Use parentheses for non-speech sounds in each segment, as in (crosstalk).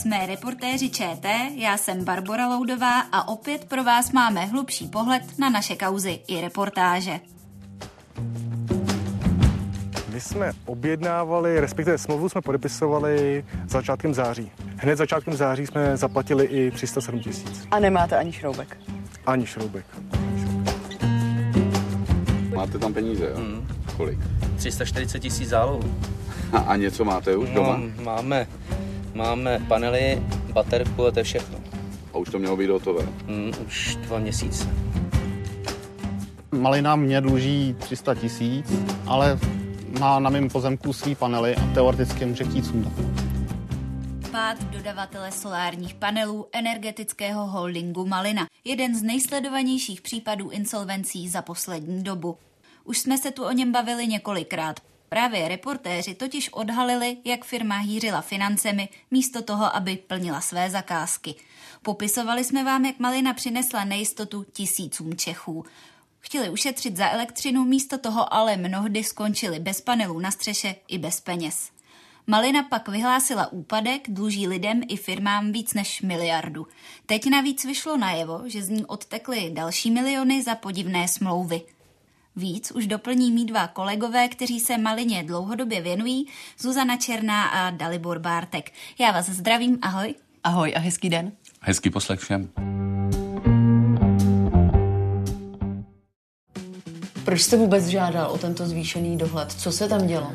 Jsme reportéři ČT, já jsem Barbara Loudová a opět pro vás máme hlubší pohled na naše kauzy i reportáže. My jsme objednávali, respektive smlouvu jsme podepisovali začátkem září. Hned začátkem září jsme zaplatili i 307 tisíc. A nemáte ani šroubek? Ani šroubek. Máte tam peníze, jo? Mm. Kolik? 340 tisíc zálohu. A, a něco máte už doma? No, máme, máme panely, baterku a to je všechno. A už to mělo být hotové. Mm, už dva měsíce. Malina mě dluží 300 tisíc, ale má na mém pozemku svý panely a teoreticky může chtít sundat. Pád dodavatele solárních panelů energetického holdingu Malina. Jeden z nejsledovanějších případů insolvencí za poslední dobu. Už jsme se tu o něm bavili několikrát. Právě reportéři totiž odhalili, jak firma hýřila financemi místo toho, aby plnila své zakázky. Popisovali jsme vám, jak Malina přinesla nejistotu tisícům Čechů. Chtěli ušetřit za elektřinu, místo toho ale mnohdy skončili bez panelů na střeše i bez peněz. Malina pak vyhlásila úpadek, dluží lidem i firmám víc než miliardu. Teď navíc vyšlo najevo, že z ní odtekly další miliony za podivné smlouvy. Víc už doplní mý dva kolegové, kteří se Malině dlouhodobě věnují, Zuzana Černá a Dalibor Bártek. Já vás zdravím, ahoj. Ahoj a hezký den. Hezký poslech všem. Proč jste vůbec žádal o tento zvýšený dohled? Co se tam dělo?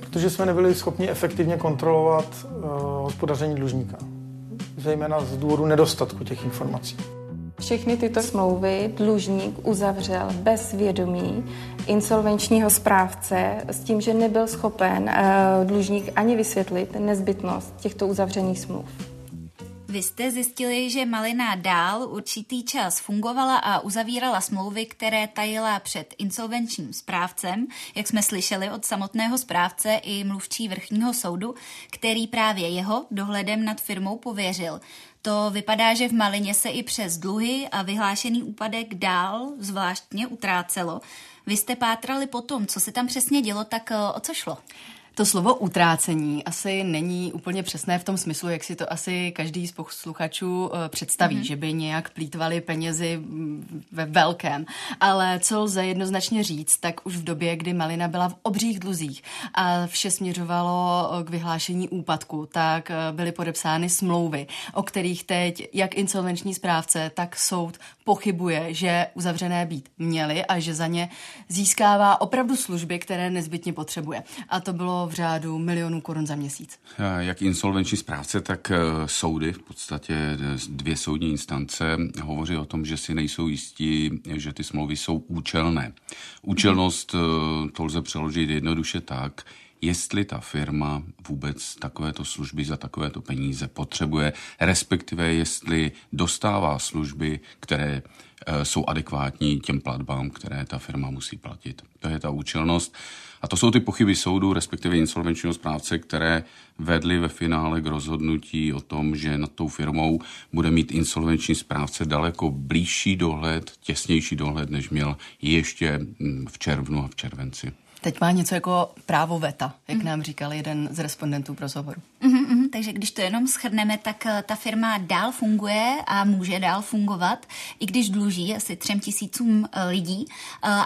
Protože jsme nebyli schopni efektivně kontrolovat uh, hospodaření dlužníka. Zejména z důvodu nedostatku těch informací. Všechny tyto smlouvy dlužník uzavřel bez vědomí insolvenčního správce s tím, že nebyl schopen uh, dlužník ani vysvětlit nezbytnost těchto uzavřených smluv. Vy jste zjistili, že Malina dál určitý čas fungovala a uzavírala smlouvy, které tajila před insolvenčním správcem, jak jsme slyšeli od samotného správce i mluvčí vrchního soudu, který právě jeho dohledem nad firmou pověřil. To vypadá, že v Malině se i přes dluhy a vyhlášený úpadek dál zvláštně utrácelo. Vy jste pátrali po tom, co se tam přesně dělo, tak o co šlo? To slovo utrácení asi není úplně přesné v tom smyslu, jak si to asi každý z posluchačů představí, mm-hmm. že by nějak plítvali penězi ve velkém. Ale co lze jednoznačně říct, tak už v době, kdy Malina byla v obřích dluzích a vše směřovalo k vyhlášení úpadku, tak byly podepsány smlouvy, o kterých teď jak insolvenční správce, tak soud pochybuje, že uzavřené být měly a že za ně získává opravdu služby, které nezbytně potřebuje. A to bylo v řádu milionů korun za měsíc. Jak insolvenční správce, tak soudy, v podstatě dvě soudní instance, hovoří o tom, že si nejsou jistí, že ty smlouvy jsou účelné. Účelnost to lze přeložit jednoduše tak, jestli ta firma vůbec takovéto služby za takovéto peníze potřebuje, respektive jestli dostává služby, které jsou adekvátní těm platbám, které ta firma musí platit. To je ta účelnost. A to jsou ty pochyby soudu, respektive insolvenčního správce, které vedly ve finále k rozhodnutí o tom, že nad tou firmou bude mít insolvenční správce daleko blížší dohled, těsnější dohled, než měl ještě v červnu a v červenci. Teď má něco jako právo veta, jak nám říkal jeden z respondentů pro rozhovoru. Mm, mm, takže když to jenom schrneme, tak ta firma dál funguje a může dál fungovat, i když dluží asi třem tisícům lidí,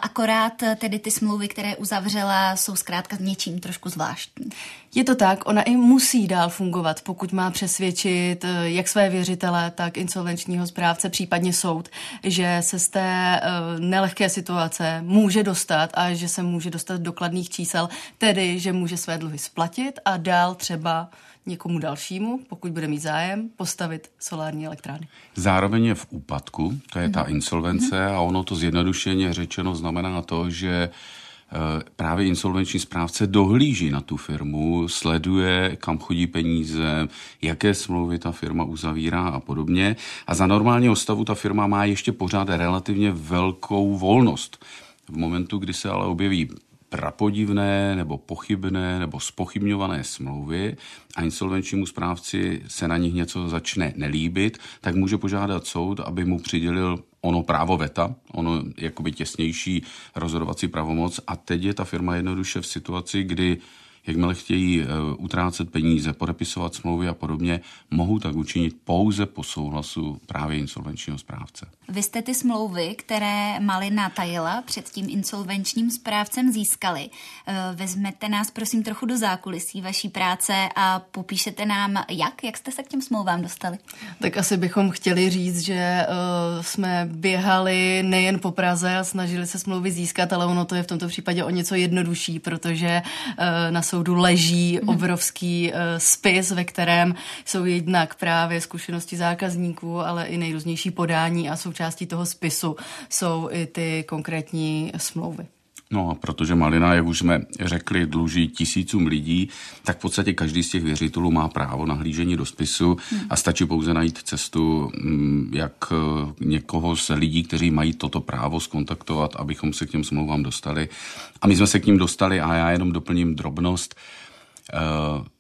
akorát tedy ty smlouvy, které uzavřela, jsou zkrátka něčím trošku zvláštní. Je to tak, ona i musí dál fungovat, pokud má přesvědčit jak své věřitele, tak insolvenčního správce, případně soud, že se z té nelehké situace může dostat a že se může dostat dokladných čísel, tedy, že může své dluhy splatit a dál třeba někomu dalšímu, pokud bude mít zájem, postavit solární elektrárny. Zároveň je v úpadku, to je ta insolvence a ono to zjednodušeně řečeno znamená to, že právě insolvenční správce dohlíží na tu firmu, sleduje, kam chodí peníze, jaké smlouvy ta firma uzavírá a podobně. A za normálního stavu ta firma má ještě pořád relativně velkou volnost. V momentu, kdy se ale objeví prapodivné nebo pochybné nebo spochybňované smlouvy a insolvenčnímu správci se na nich něco začne nelíbit, tak může požádat soud, aby mu přidělil ono právo veta, ono jakoby těsnější rozhodovací pravomoc a teď je ta firma jednoduše v situaci, kdy jakmile chtějí utrácet peníze, podepisovat smlouvy a podobně, mohou tak učinit pouze po souhlasu právě insolvenčního správce. Vy jste ty smlouvy, které Malina tajila před tím insolvenčním správcem získali. Vezmete nás prosím trochu do zákulisí vaší práce a popíšete nám, jak, jak jste se k těm smlouvám dostali? Tak asi bychom chtěli říct, že uh, jsme běhali nejen po Praze a snažili se smlouvy získat, ale ono to je v tomto případě o něco jednodušší, protože uh, na soudu leží obrovský uh, spis, ve kterém jsou jednak právě zkušenosti zákazníků, ale i nejrůznější podání a součástí toho spisu jsou i ty konkrétní smlouvy. No a protože Malina, jak už jsme řekli, dluží tisícům lidí, tak v podstatě každý z těch věřitelů má právo na hlížení do spisu a stačí pouze najít cestu, mm, jak eh, někoho z lidí, kteří mají toto právo skontaktovat, abychom se k těm smlouvám dostali. A my jsme se k ním dostali a já jenom doplním drobnost. Eh,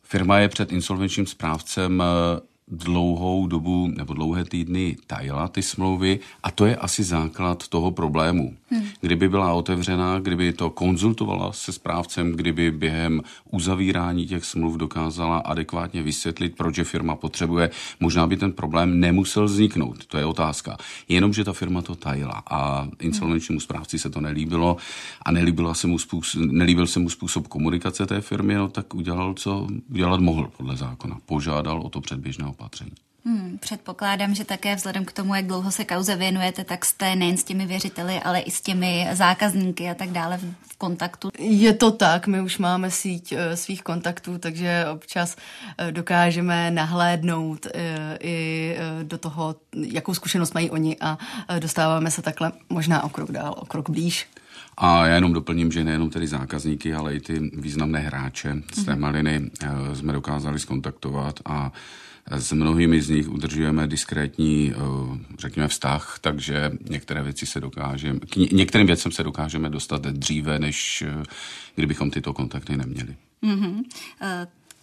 firma je před insolvenčním správcem eh, dlouhou dobu nebo dlouhé týdny tajila ty smlouvy a to je asi základ toho problému. Hmm. Kdyby byla otevřená, kdyby to konzultovala se správcem, kdyby během uzavírání těch smluv dokázala adekvátně vysvětlit, proč je firma potřebuje, možná by ten problém nemusel vzniknout. To je otázka. Jenomže ta firma to tajila a insolvenčnímu správci se to nelíbilo a nelíbilo se mu způsob, nelíbil se mu způsob komunikace té firmy, no tak udělal, co udělat mohl podle zákona. Požádal o to předběžné opatření. Hmm, předpokládám, že také vzhledem k tomu, jak dlouho se kauze věnujete, tak jste nejen s těmi věřiteli, ale i s těmi zákazníky a tak dále v kontaktu. Je to tak, my už máme síť uh, svých kontaktů, takže občas uh, dokážeme nahlédnout uh, i do toho, jakou zkušenost mají oni a dostáváme se takhle možná o krok dál, o krok blíž. A já jenom doplním, že nejenom tedy zákazníky, ale i ty významné hráče z té mhm. maliny jsme dokázali skontaktovat a s mnohými z nich udržujeme diskrétní, eh, řekněme, vztah, takže některé věci se dokážeme, k některým věcem se dokážeme dostat dříve, než eh, kdybychom tyto kontakty neměli. Mm-hmm.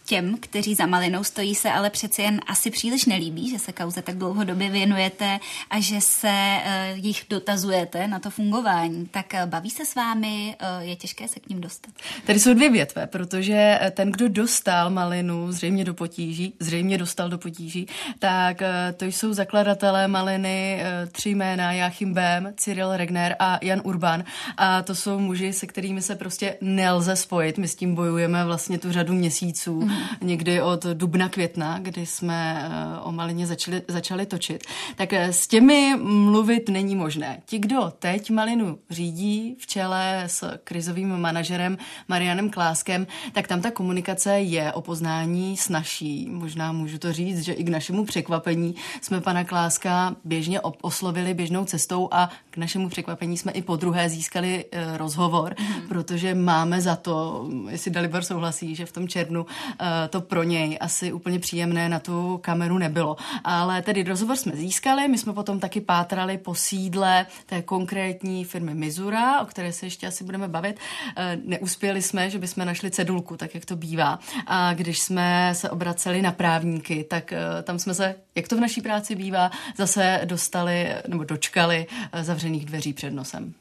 Těm, kteří za malinou stojí, se ale přeci jen asi příliš nelíbí, že se kauze tak dlouhodobě věnujete a že se uh, jich dotazujete na to fungování. Tak uh, baví se s vámi, uh, je těžké se k ním dostat. Tady jsou dvě větve, protože ten, kdo dostal malinu zřejmě do potíží, zřejmě dostal do potíží, tak to jsou zakladatelé maliny, tři jména, Joachim Bém, Cyril Regner a Jan Urban. A to jsou muži, se kterými se prostě nelze spojit. My s tím bojujeme vlastně tu řadu měsíců. Mm někdy od dubna, května, kdy jsme eh, o Malině začali, začali točit, tak eh, s těmi mluvit není možné. Ti, kdo teď Malinu řídí v čele s krizovým manažerem Marianem Kláskem, tak tam ta komunikace je o poznání snažší. Možná můžu to říct, že i k našemu překvapení jsme pana Kláska běžně oslovili běžnou cestou a k našemu překvapení jsme i po druhé získali uh, rozhovor, mm. protože máme za to, jestli Dalibor souhlasí, že v tom červnu Eh, to pro něj asi úplně příjemné na tu kameru nebylo. Ale tedy rozhovor jsme získali, my jsme potom taky pátrali po sídle té konkrétní firmy Mizura, o které se ještě asi budeme bavit. Eh, neuspěli jsme, že bychom našli cedulku, tak jak to bývá. A když jsme se obraceli na právníky, tak eh, tam jsme se, jak to v naší práci bývá, zase dostali nebo dočkali zavřených dveří před nosem.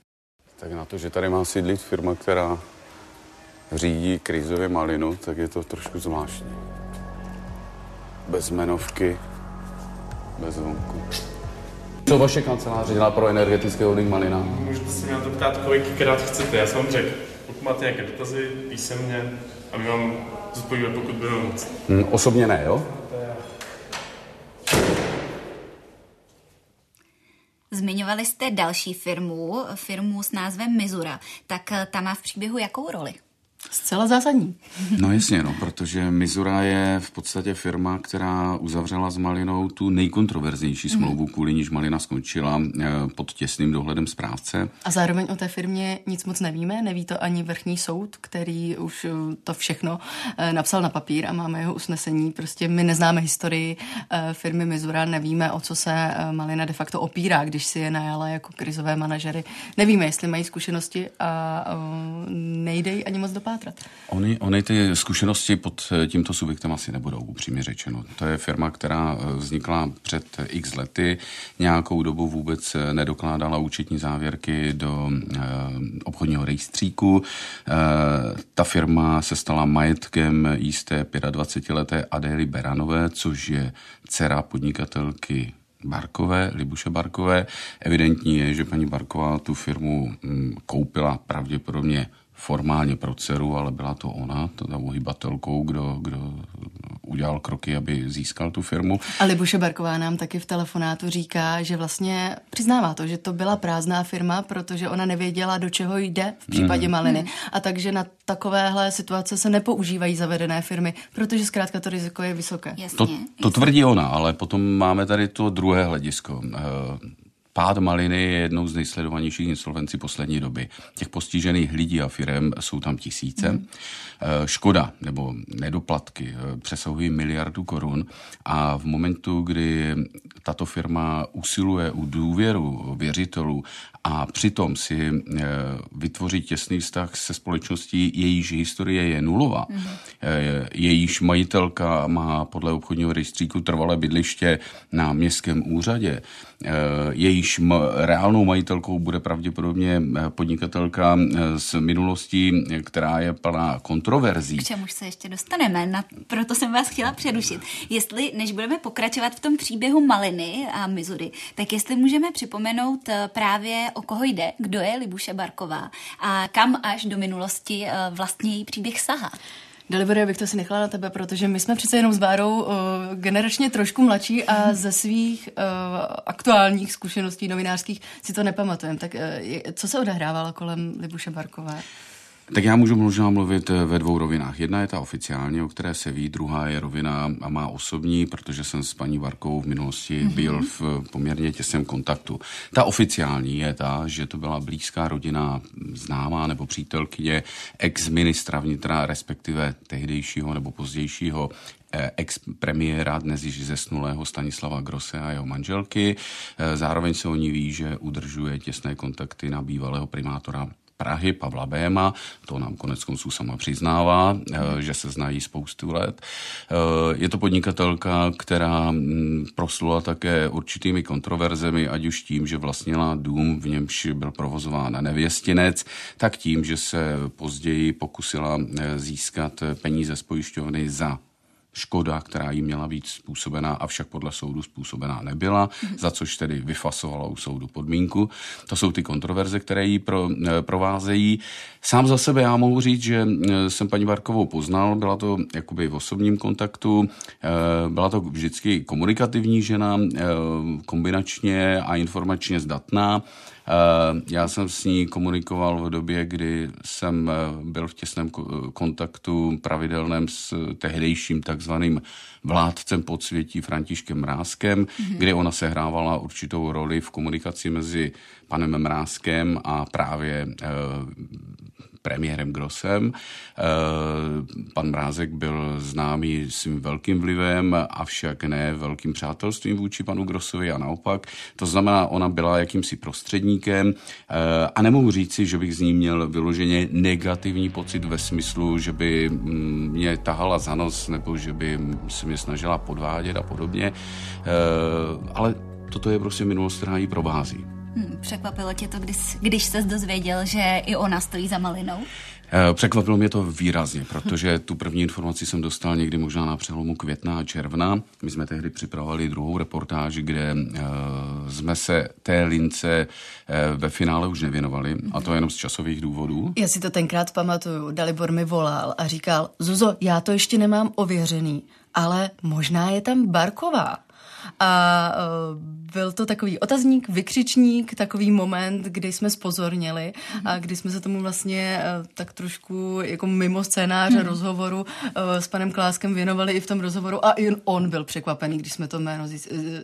Tak na to, že tady má sídlit firma, která řídí krizově malinu, tak je to trošku zvláštní. Bez jmenovky, bez zvonku. Co vaše kanceláře dělá pro energetické holding Malina? Můžete se mě na to ptát, kolikrát chcete. Já jsem vám řekl, pokud máte nějaké dotazy, písemně, a my vám zodpovíme, pokud budeme moc. Hmm, osobně ne, jo? Zmiňovali jste další firmu, firmu s názvem Mizura. Tak ta má v příběhu jakou roli? Zcela zásadní. No jasně, no, protože Mizura je v podstatě firma, která uzavřela s Malinou tu nejkontroverznější mhm. smlouvu, kvůli níž Malina skončila eh, pod těsným dohledem správce. A zároveň o té firmě nic moc nevíme, neví to ani vrchní soud, který už eh, to všechno eh, napsal na papír a máme jeho usnesení. Prostě my neznáme historii firmy Mizura, nevíme, o co se Malina de facto opírá, když si je najala jako krizové manažery. Nevíme, jestli mají zkušenosti a nejde ani moc dopad pátrat. Oni, oni ty zkušenosti pod eh, tímto subjektem asi nebudou, upřímně řečeno. To je firma, která eh, vznikla před x lety, nějakou dobu vůbec eh, nedokládala účetní závěrky do obchodního rejstříku. Ta firma se stala majetkem jisté 25-leté Adély Beranové, což je dcera podnikatelky Barkové, Libuše Barkové. Evidentní je, že paní Barková tu firmu mm, koupila pravděpodobně formálně pro dceru, ale byla to ona, ta uhybatelkou, kdo, kdo udělal kroky, aby získal tu firmu. A Libuše Barková nám taky v telefonátu říká, že vlastně přiznává to, že to byla prázdná firma, protože ona nevěděla, do čeho jde v případě mm. maliny. Mm. A takže na takovéhle situace se nepoužívají zavedené firmy, protože zkrátka to riziko je vysoké. Jasně, to, to jasně. tvrdí ona, ale potom máme tady to druhé hledisko. Pád maliny je jednou z nejsledovanějších insolvencí poslední doby. Těch postižených lidí a firm jsou tam tisíce. Mm. Škoda nebo nedoplatky eh, přesahují miliardu korun a v momentu, kdy tato firma usiluje u důvěru věřitelů a přitom si eh, vytvoří těsný vztah se společností, jejíž historie je nulová, mm. jejíž majitelka má podle obchodního rejstříku trvalé bydliště na městském úřadě, jejíž reálnou majitelkou bude pravděpodobně podnikatelka z minulostí, která je plná kontroverzí. K čemuž se ještě dostaneme, na, proto jsem vás chtěla přerušit. Jestli, než budeme pokračovat v tom příběhu Maliny a Mizury, tak jestli můžeme připomenout právě o koho jde, kdo je Libuše Barková a kam až do minulosti eh, vlastně její příběh sahá. Delivery bych to si nechala na tebe, protože my jsme přece jenom s Bárou uh, generačně trošku mladší a ze svých uh, aktuálních zkušeností novinářských si to nepamatujeme. Tak uh, co se odehrávalo kolem Libuše Barkové? Tak já můžu možná mluvit eh, ve dvou rovinách. Jedna je ta oficiální, o které se ví, druhá je rovina a má osobní, protože jsem s paní Varkou v minulosti mm-hmm. byl v poměrně těsném kontaktu. Ta oficiální je ta, že to byla blízká rodina známá nebo přítelkyně ex-ministra vnitra, respektive tehdejšího nebo pozdějšího eh, ex-premiéra, dnes již zesnulého Stanislava Grosse a jeho manželky. Eh, zároveň se o ní ví, že udržuje těsné kontakty na bývalého primátora Prahy, Pavla Béma, to nám konec konců sama přiznává, eh, že se znají spoustu let. Eh, je to podnikatelka, která mm, proslula také určitými kontroverzemi, ať už tím, že vlastnila dům, v němž byl provozován nevěstinec, tak tím, že se později pokusila eh, získat peníze z pojišťovny za škoda, která jí měla být způsobená, avšak podle soudu způsobená nebyla, mm-hmm. za což tedy vyfasovala u soudu podmínku. To jsou ty kontroverze, které ji pro, eh, provázejí. Sám za sebe já mohu říct, že eh, jsem paní Barkovou poznal, byla to jakoby v osobním kontaktu, eh, byla to vždycky komunikativní žena, kombinačně a informačně zdatná. Eh, já jsem s ní komunikoval v době, kdy jsem eh, byl v těsném kontaktu pravidelném s tehdejším takzvaným vládcem podsvětí Františkem Mrázkem, mm-hmm. kde ona sehrávala určitou roli v komunikaci mezi panem Mrázkem a právě eh, premiérem Grossem. Eh, pan Mrázek byl známý svým velkým vlivem, avšak ne velkým přátelstvím vůči panu Grossovi a naopak. To znamená, ona byla jakýmsi prostředníkem eh, a nemohu říci, že bych z ní měl vyloženě negativní pocit ve smyslu, že by mm, mě tahala za nos nebo že by se mě snažila podvádět a podobně. Eh, ale toto je prostě minulost, která ji provází. Hmm, překvapilo tě to, když, když se dozvěděl, že i ona stojí za malinou? Eh, překvapilo mě to výrazně, protože tu první informaci jsem dostal někdy možná na přelomu května a června. My jsme tehdy připravovali druhou reportáž, kde uh, jsme se té lince uh, ve finále už nevěnovali, a to jenom z časových důvodů. Já si to tenkrát pamatuju. Dalibor mi volal a říkal, Zuzo, já to ještě nemám ověřený, ale možná je tam Barková. A uh, byl to takový otazník, vykřičník, takový moment, kdy jsme spozornili a kdy jsme se tomu vlastně uh, tak trošku jako mimo scénáře mm-hmm. rozhovoru uh, s panem Kláskem věnovali i v tom rozhovoru a i on byl překvapený, když jsme to jméno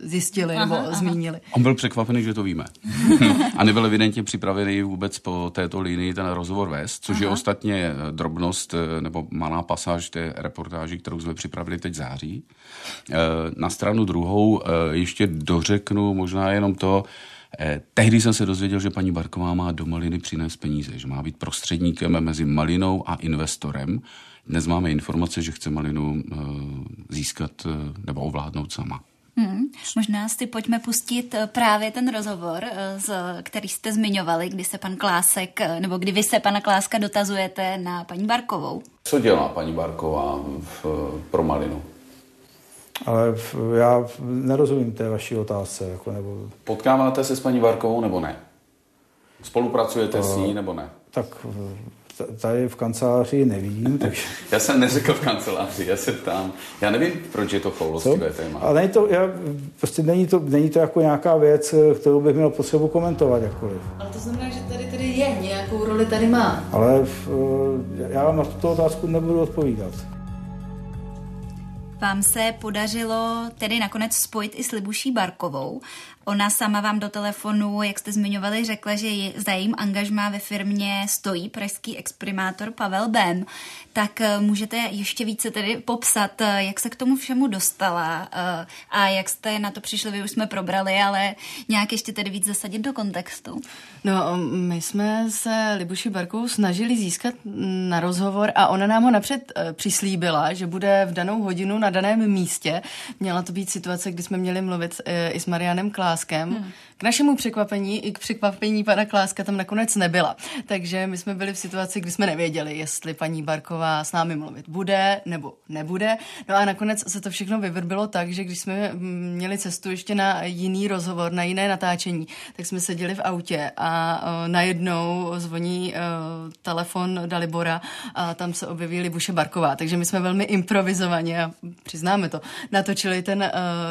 zjistili aha, nebo aha. zmínili. On byl překvapený, že to víme. (laughs) a nebyl evidentně připravený vůbec po této linii ten rozhovor vést, což aha. je ostatně drobnost nebo malá pasáž té reportáži, kterou jsme připravili teď září. Na stranu druhou Eh, ještě dořeknu možná jenom to, eh, Tehdy jsem se dozvěděl, že paní Barková má do maliny přinést peníze, že má být prostředníkem mezi malinou a investorem. Dnes máme informace, že chce malinu eh, získat nebo ovládnout sama. Hmm, možná si pojďme pustit právě ten rozhovor, eh, z, který jste zmiňovali, kdy se pan Klásek, nebo kdy vy se pana Kláska dotazujete na paní Barkovou. Co dělá paní Barková v, pro Malinu? Ale v, já nerozumím té vaší otázce. Jako, nebo... Potkáváte se s paní Barkovou nebo ne? Spolupracujete to... s ní nebo ne? Tak tady v kanceláři nevím. (laughs) Takže... já jsem neřekl v kanceláři, já se ptám. Já nevím, proč je to choulostivé téma. Ale není to, já, prostě není to, není to jako nějaká věc, kterou bych měl potřebu komentovat jakkoliv. Ale to znamená, že tady, tady je, nějakou roli tady má. Ale v, já vám na tuto otázku nebudu odpovídat. Vám se podařilo tedy nakonec spojit i s Libuší Barkovou. Ona sama vám do telefonu, jak jste zmiňovali, řekla, že za jejím angažmá ve firmě stojí pražský exprimátor Pavel Bem. Tak eh, můžete ještě více tedy popsat, eh, jak se k tomu všemu dostala eh, a jak jste na to přišli, vy už jsme probrali, ale nějak ještě tedy víc zasadit do kontextu. No, my jsme se Libuši Barkou snažili získat na rozhovor a ona nám ho napřed přislíbila, že bude v danou hodinu na daném místě. Měla to být situace, kdy jsme měli mluvit i s Marianem Klá Kláskem. Hmm. K našemu překvapení i k překvapení pana Kláska tam nakonec nebyla. Takže my jsme byli v situaci, kdy jsme nevěděli, jestli paní Barková s námi mluvit bude nebo nebude. No a nakonec se to všechno vyvrbilo tak, že když jsme měli cestu ještě na jiný rozhovor, na jiné natáčení, tak jsme seděli v autě a uh, najednou zvoní uh, telefon Dalibora a tam se objeví Libuše Barková. Takže my jsme velmi improvizovaně, a přiznáme to, natočili ten uh,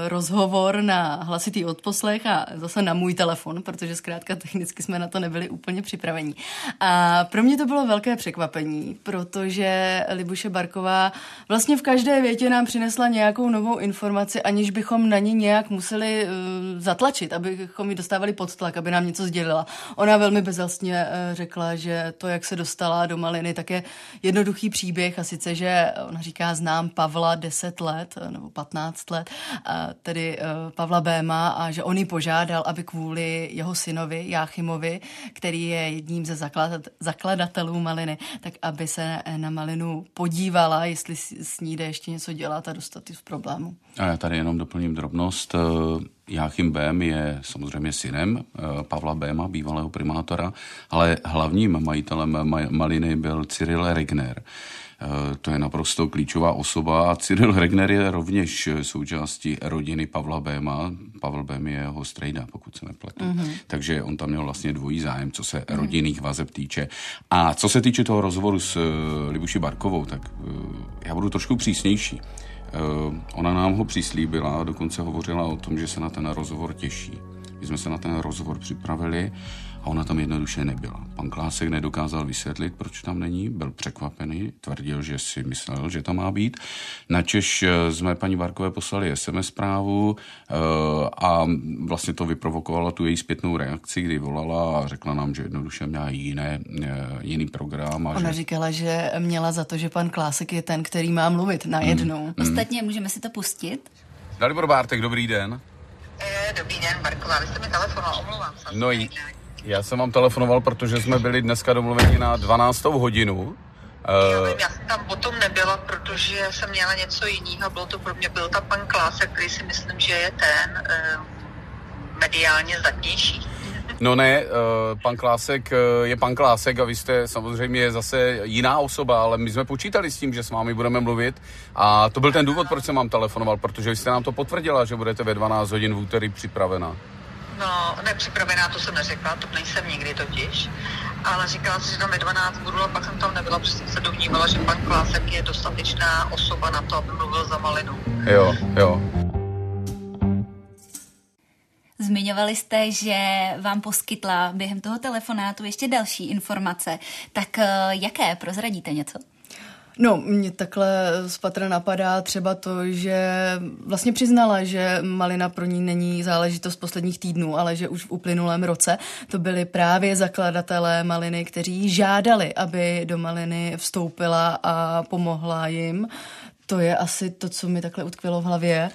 rozhovor na hlasitý odposlech poslech a zase na můj telefon, protože zkrátka technicky jsme na to nebyli úplně připraveni. A pro mě to bylo velké překvapení, protože Libuše Barková vlastně v každé větě nám přinesla nějakou novou informaci, aniž bychom na ní nějak museli uh, zatlačit, abychom ji dostávali pod tlak, aby nám něco sdělila. Ona velmi bezalstně uh, řekla, že to, jak se dostala do Maliny, tak je jednoduchý příběh a sice, že ona říká, znám Pavla 10 let nebo 15 let, a tedy uh, Pavla Béma a že on ji požádal, aby kvůli jeho synovi Jáchymovi, který je jedním ze zakladat, zakladatelů Maliny, tak aby se na Malinu podívala, jestli s ní jde ještě něco dělat a dostat z problému. A já tady jenom doplním drobnost. Jáchym Bém je samozřejmě synem eh, Pavla Béma, bývalého primátora, ale hlavním majitelem Maliny byl Cyril Regner. Eh, to je naprosto klíčová osoba a Cyril Regner je rovněž součástí rodiny Pavla Béma. Pavel Bém je jeho strejda, pokud se nepletu. Mm-hmm. Takže on tam měl vlastně dvojí zájem, co se mm-hmm. rodinných vazeb týče. A co se týče toho rozhovoru s uh, Libuši Barkovou, tak já budu trošku přísnější. Ona nám ho přislíbila, dokonce hovořila o tom, že se na ten rozhovor těší. My jsme se na ten rozhovor připravili a ona tam jednoduše nebyla. Pan Klásek nedokázal vysvětlit, proč tam není, byl překvapený, tvrdil, že si myslel, že tam má být. Načež eh, jsme paní Barkové poslali SMS zprávu eh, a vlastně to vyprovokovalo tu její zpětnou reakci, kdy volala a řekla nám, že jednoduše měla jiné, eh, jiný program. A Ona že... říkala, že měla za to, že pan Klásek je ten, který má mluvit na jednu. Hmm. Ostatně můžeme si to pustit. Dalibor Bártek, dobrý den. Dobrý den, Barková, vy jste mi telefonoval, omlouvám se. No, já jsem vám telefonoval, protože jsme byli dneska domluveni na 12. hodinu. Já, vím, já jsem tam potom nebyla, protože jsem měla něco jiného. Bylo to pro mě, byl tam pan Klásek, který si myslím, že je ten uh, mediálně zdatnější. (laughs) No ne, pan Klásek je pan Klásek a vy jste samozřejmě zase jiná osoba, ale my jsme počítali s tím, že s vámi budeme mluvit a to byl ten důvod, proč jsem vám telefonoval, protože vy jste nám to potvrdila, že budete ve 12 hodin v úterý připravena. No, nepřipravená, to jsem neřekla, to nejsem nikdy totiž. Ale říkala si, že tam ve 12 budu a pak jsem tam nebyla, protože jsem se domnívala, že pan Klásek je dostatečná osoba na to, aby mluvil za malinu. Jo, jo. Zmiňovali jste, že vám poskytla během toho telefonátu ještě další informace. Tak eh, jaké? Prozradíte něco? No, mě takhle z patra napadá třeba to, že vlastně přiznala, že malina pro ní není záležitost posledních týdnů, ale že už v uplynulém roce to byli právě zakladatelé maliny, kteří žádali, aby do maliny vstoupila a pomohla jim. To je asi to, co mi takhle utkvělo v hlavě.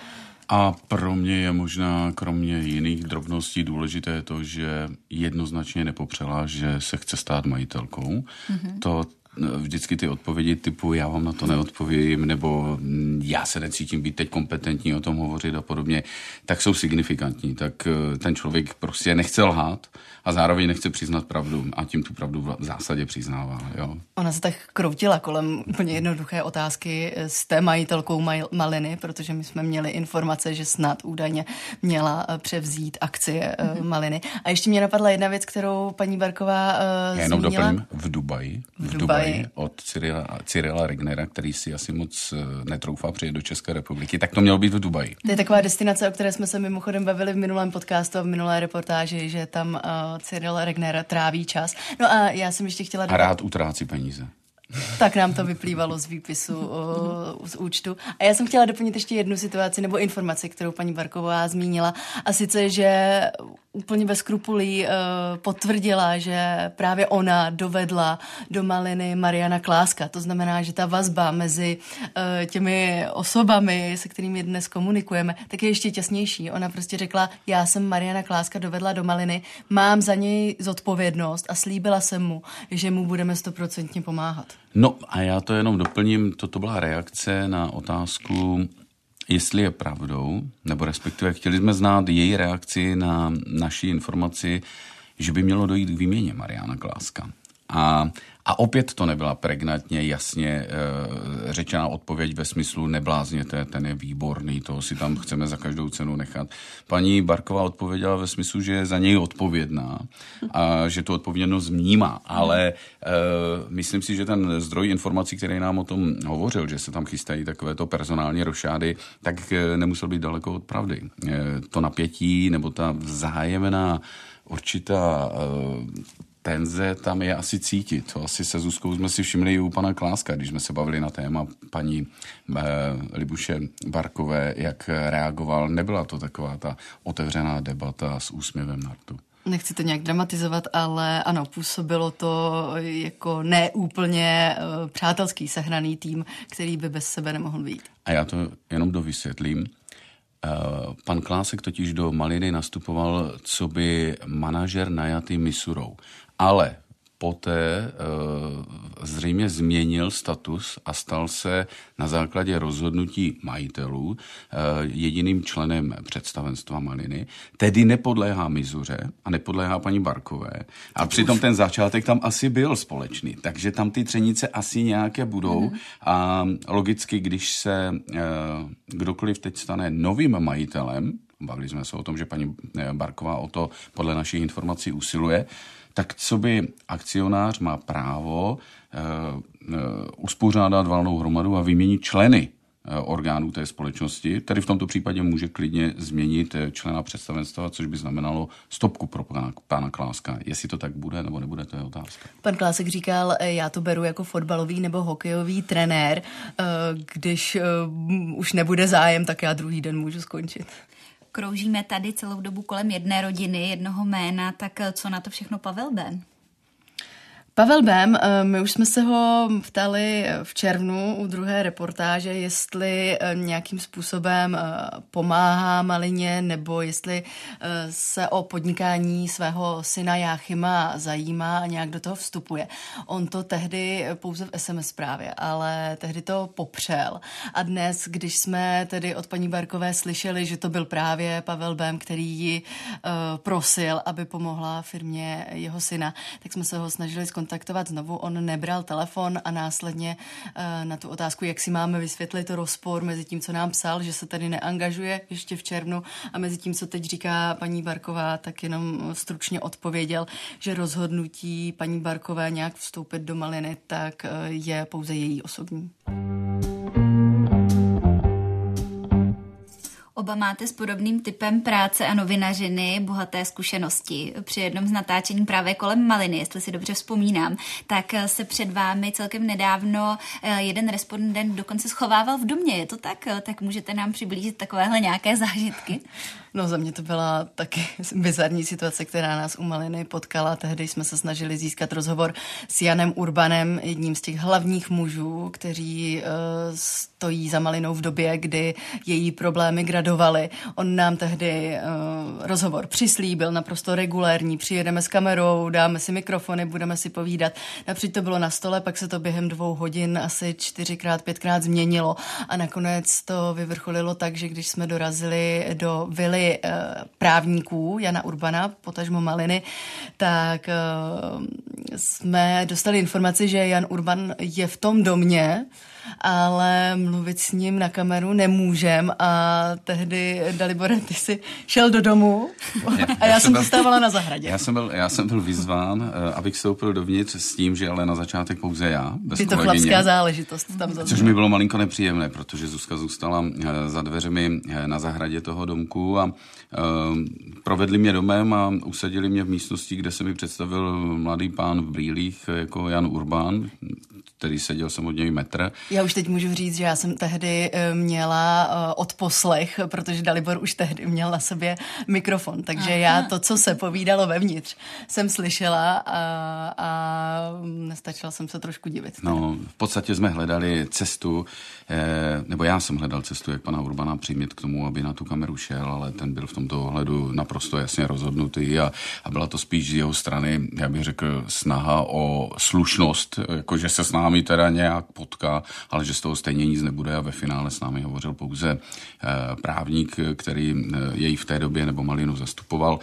A pro mě je možná, kromě jiných drobností, důležité to, že jednoznačně nepopřela, že se chce stát majitelkou. Mm-hmm. To vždycky ty odpovědi typu já vám na to neodpovím, nebo mm, já se necítím být teď kompetentní o tom hovořit a podobně, tak jsou signifikantní. Tak eh, ten člověk prostě nechce lhát a zároveň nechce přiznat pravdu a tím tu pravdu v zásadě přiznává. Jo. Ona se tak kroutila kolem úplně jednoduché otázky s té majitelkou Maliny, protože my jsme měli informace, že snad údajně měla eh, převzít akcie mm-hmm. Maliny. A ještě mě napadla jedna věc, kterou paní Barková uh, Já jenom zmínila. doplním, v Dubaji, v, v Dubaji, Dubaji od Cyrila, Cyrila Regnera, který si asi moc netroufá přijet do České republiky, tak to mělo být v Dubaji. To je taková destinace, o které jsme se mimochodem bavili v minulém podcastu a v minulé reportáži, že tam uh, Cyril Regner tráví čas. No a já jsem ještě chtěla... A rád utrácí peníze. Tak nám to vyplývalo z výpisu z účtu. A já jsem chtěla doplnit ještě jednu situaci nebo informaci, kterou paní Barková zmínila. A sice, že úplně bez skrupulí uh, potvrdila, že právě ona dovedla do maliny Mariana Kláska. To znamená, že ta vazba mezi uh, těmi osobami, se kterými dnes komunikujeme, tak je ještě těsnější. Ona prostě řekla, já jsem Mariana Kláska dovedla do maliny, mám za něj zodpovědnost a slíbila jsem mu, že mu budeme stoprocentně pomáhat. No a já to jenom doplním, toto byla reakce na otázku jestli je pravdou, nebo respektive chtěli jsme znát její reakci na naší informaci, že by mělo dojít k výměně Mariana Kláska. A a opět to nebyla pregnantně jasně e, řečená odpověď ve smyslu neblázněte, ten je výborný, toho si tam chceme za každou cenu nechat. Paní Barková odpověděla ve smyslu, že je za něj odpovědná a že tu odpovědnost vnímá, ale e, myslím si, že ten zdroj informací, který nám o tom hovořil, že se tam chystají takovéto personální rošády, tak e, nemusel být daleko od pravdy. E, to napětí nebo ta vzájemná určitá tenze tam je asi cítit. To asi se Zuzkou jsme si všimli i u pana Kláska, když jsme se bavili na téma paní eh, Libuše Barkové, jak reagoval. Nebyla to taková ta otevřená debata s úsměvem na rtu. Nechci to nějak dramatizovat, ale ano, působilo to jako neúplně uh, přátelský sehraný tým, který by bez sebe nemohl být. A já to jenom dovysvětlím. Pan Klásek totiž do Maliny nastupoval co by manažer najatý Misurou. Ale poté e, zřejmě změnil status a stal se na základě rozhodnutí majitelů e, jediným členem představenstva Maliny, tedy nepodléhá Mizuře a nepodléhá paní Barkové. A přitom už... ten začátek tam asi byl společný, takže tam ty třenice asi nějaké budou mm-hmm. a logicky, když se e, kdokoliv teď stane novým majitelem, bavili jsme se o tom, že paní Barková o to podle našich informací usiluje, tak co by akcionář má právo e, e, uspořádat valnou hromadu a vyměnit členy eh, orgánů té společnosti, tedy v tomto případě může klidně změnit člena představenstva, což by znamenalo stopku pro pana, pana Kláska. Jestli to tak bude nebo nebude, to je otázka. Pan Klásek říkal, já to beru jako fotbalový nebo hokejový trenér, když už nebude zájem, tak já druhý den můžu skončit kroužíme tady celou dobu kolem jedné rodiny, jednoho jména, tak eh, co na to všechno Pavel Ben? Pavel Bem, eh, my už jsme se ho ptali v červnu u druhé reportáže, jestli eh, nějakým způsobem eh, pomáhá Malině nebo jestli se o podnikání svého syna Jáchyma zajímá a nějak do toho vstupuje. On to tehdy pouze v SMS zprávě, ale tehdy to popřel. A dnes, když jsme tedy od paní Barkové slyšeli, že to byl právě Pavel Bem, který ji prosil, aby pomohla firmě jeho syna, tak jsme se ho snažili zkontaktovat kontaktovat znovu, on nebral telefon a následně uh, na tu otázku, jak si máme vysvětlit rozpor mezi tím, co nám psal, že se tady neangažuje ještě v červnu a mezi tím, co teď říká paní Barková, tak jenom stručně odpověděl, že rozhodnutí paní Barkové nějak vstoupit do Maliny, tak uh, je pouze její osobní. Oba máte s podobným typem práce a novinařiny bohaté zkušenosti. Při jednom z natáčení právě kolem Maliny, jestli si dobře vzpomínám, tak se před vámi celkem nedávno eh, jeden respondent dokonce schovával v domě. Je to tak? Tak můžete nám přiblížit takovéhle nějaké zážitky? (laughs) No za mě to byla taky (laughs) bizarní situace, která nás u Maliny potkala. Tehdy jsme se snažili získat rozhovor s Janem Urbanem, jedním z těch hlavních mužů, kteří uh, stojí za Malinou v době, kdy její problémy gradovaly. On nám tehdy uh, rozhovor přislíbil, naprosto regulérní, přijedeme s kamerou, dáme si mikrofony, budeme si povídat. Například to bylo na stole, pak se to během dvou hodin asi čtyřikrát, pětkrát změnilo a nakonec to vyvrcholilo tak, že když jsme dorazili do vily uh, právníků Jana Urbana, potažmo Maliny, tak uh, jsme dostali informaci, že Jan Urban je v tom domě, ale mluvit s ním na kameru nemůžem a tehdy Dalibor, ty jsi šel do domu já, (laughs) a já, já jsem byl, stávala na zahradě. Já jsem byl, já jsem byl vyzván, eh, abych vstoupil dovnitř s tím, že ale na začátek pouze já, bez Je to kolegyně, chlapská záležitost tam zazněla. Což mi bylo malinko nepříjemné, protože Zuzka zůstala eh, za dveřmi eh, na zahradě toho domku a provedli mě domem a usadili mě v místnosti, kde se mi představil mladý pán v brýlích jako Jan Urbán, který seděl jsem od něj metr. Já už teď můžu říct, že já jsem tehdy eh, měla eh, odposlech, protože Dalibor už tehdy měl na sobě mikrofon, takže Aha. já to, co se povídalo vevnitř, jsem slyšela a, a nestačila jsem se trošku divit. No, v podstatě jsme hledali cestu, eh, nebo já jsem hledal cestu, jak pana Urbana přijmět k tomu, aby na tu kameru šel, ale ten byl v tomto ohledu naprosto jasně rozhodnutý a, a byla to spíš z jeho strany, já bych řekl, snaha o slušnost, jakože se s námi teda nějak potká, ale že z toho stejně nic nebude a ve finále s námi hovořil pouze eh, právník, který eh, jej v té době nebo Malinu zastupoval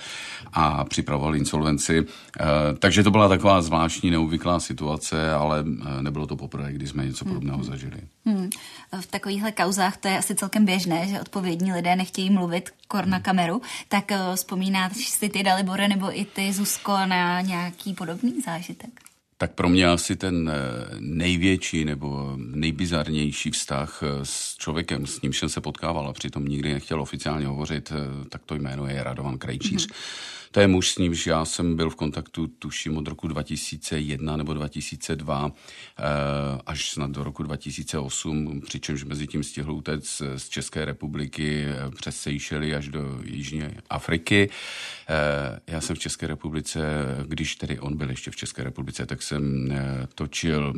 a připravoval insolvenci. Eh, takže to byla taková zvláštní, neobvyklá situace, ale nebylo to poprvé, kdy jsme něco podobného hmm. zažili. Hmm. V takovýchhle kauzách to je asi celkem běžné, že odpovědní lidé nechtějí mluvit kor na kameru. Tak vzpomínáš si ty Dalibore nebo i ty Zuzko na nějaký podobný zážitek? Tak pro mě asi ten eh, největší nebo nejbizarnější vztah eh, s člověkem, s ním jsem se potkával a přitom nikdy nechtěl oficiálně hovořit, eh, tak to jméno je Radovan Krejčíř. Mm-hmm. To je muž, s nímž já jsem byl v kontaktu, tuším, od roku 2001 nebo 2002 eh, až snad do roku 2008, přičemž mezi tím stihl utec z České republiky přes Seychely až do Jižní Afriky. Já jsem v České republice, když tedy on byl ještě v České republice, tak jsem točil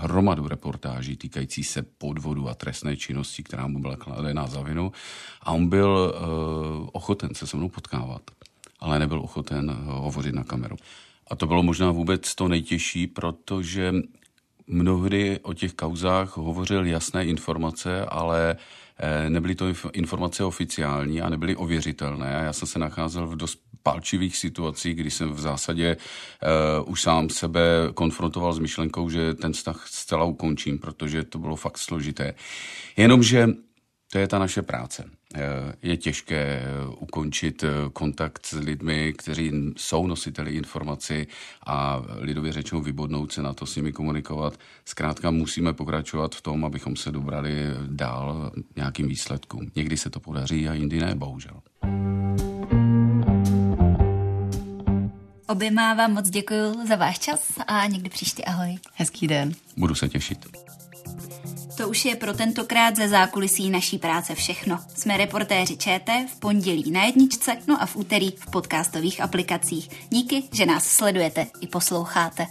hromadu reportáží týkající se podvodu a trestné činnosti, která mu byla kladená za vinu a on byl ochoten se se mnou potkávat ale nebyl ochoten eh, hovořit na kameru. A to bylo možná vůbec to nejtěžší, protože mnohdy o těch kauzách hovořil jasné informace, ale eh, nebyly to informace oficiální a nebyly ověřitelné. Já jsem se nacházel v dost palčivých situacích, kdy jsem v zásadě uh, už sám sebe konfrontoval s myšlenkou, že ten vztah zcela ukončím, protože to bylo fakt složité. Jenomže to je ta naše práce. Eh, je těžké eh, ukončit kontakt s lidmi, kteří jsou nositeli informací a lidově řečou vybodnout se na to s nimi komunikovat. Zkrátka musíme pokračovat v tom, abychom se dobrali dál nějakým výsledkům. Někdy se to podaří a jindy ne, bohužel. Oběma vám moc děkuji za váš čas a někdy příště ahoj. Hezký den. Budu se těšit. To už je pro tentokrát ze zákulisí naší práce všechno. Jsme reportéři ČT v pondělí na jedničce, no a v úterý v podcastových aplikacích. Díky, že nás sledujete i posloucháte.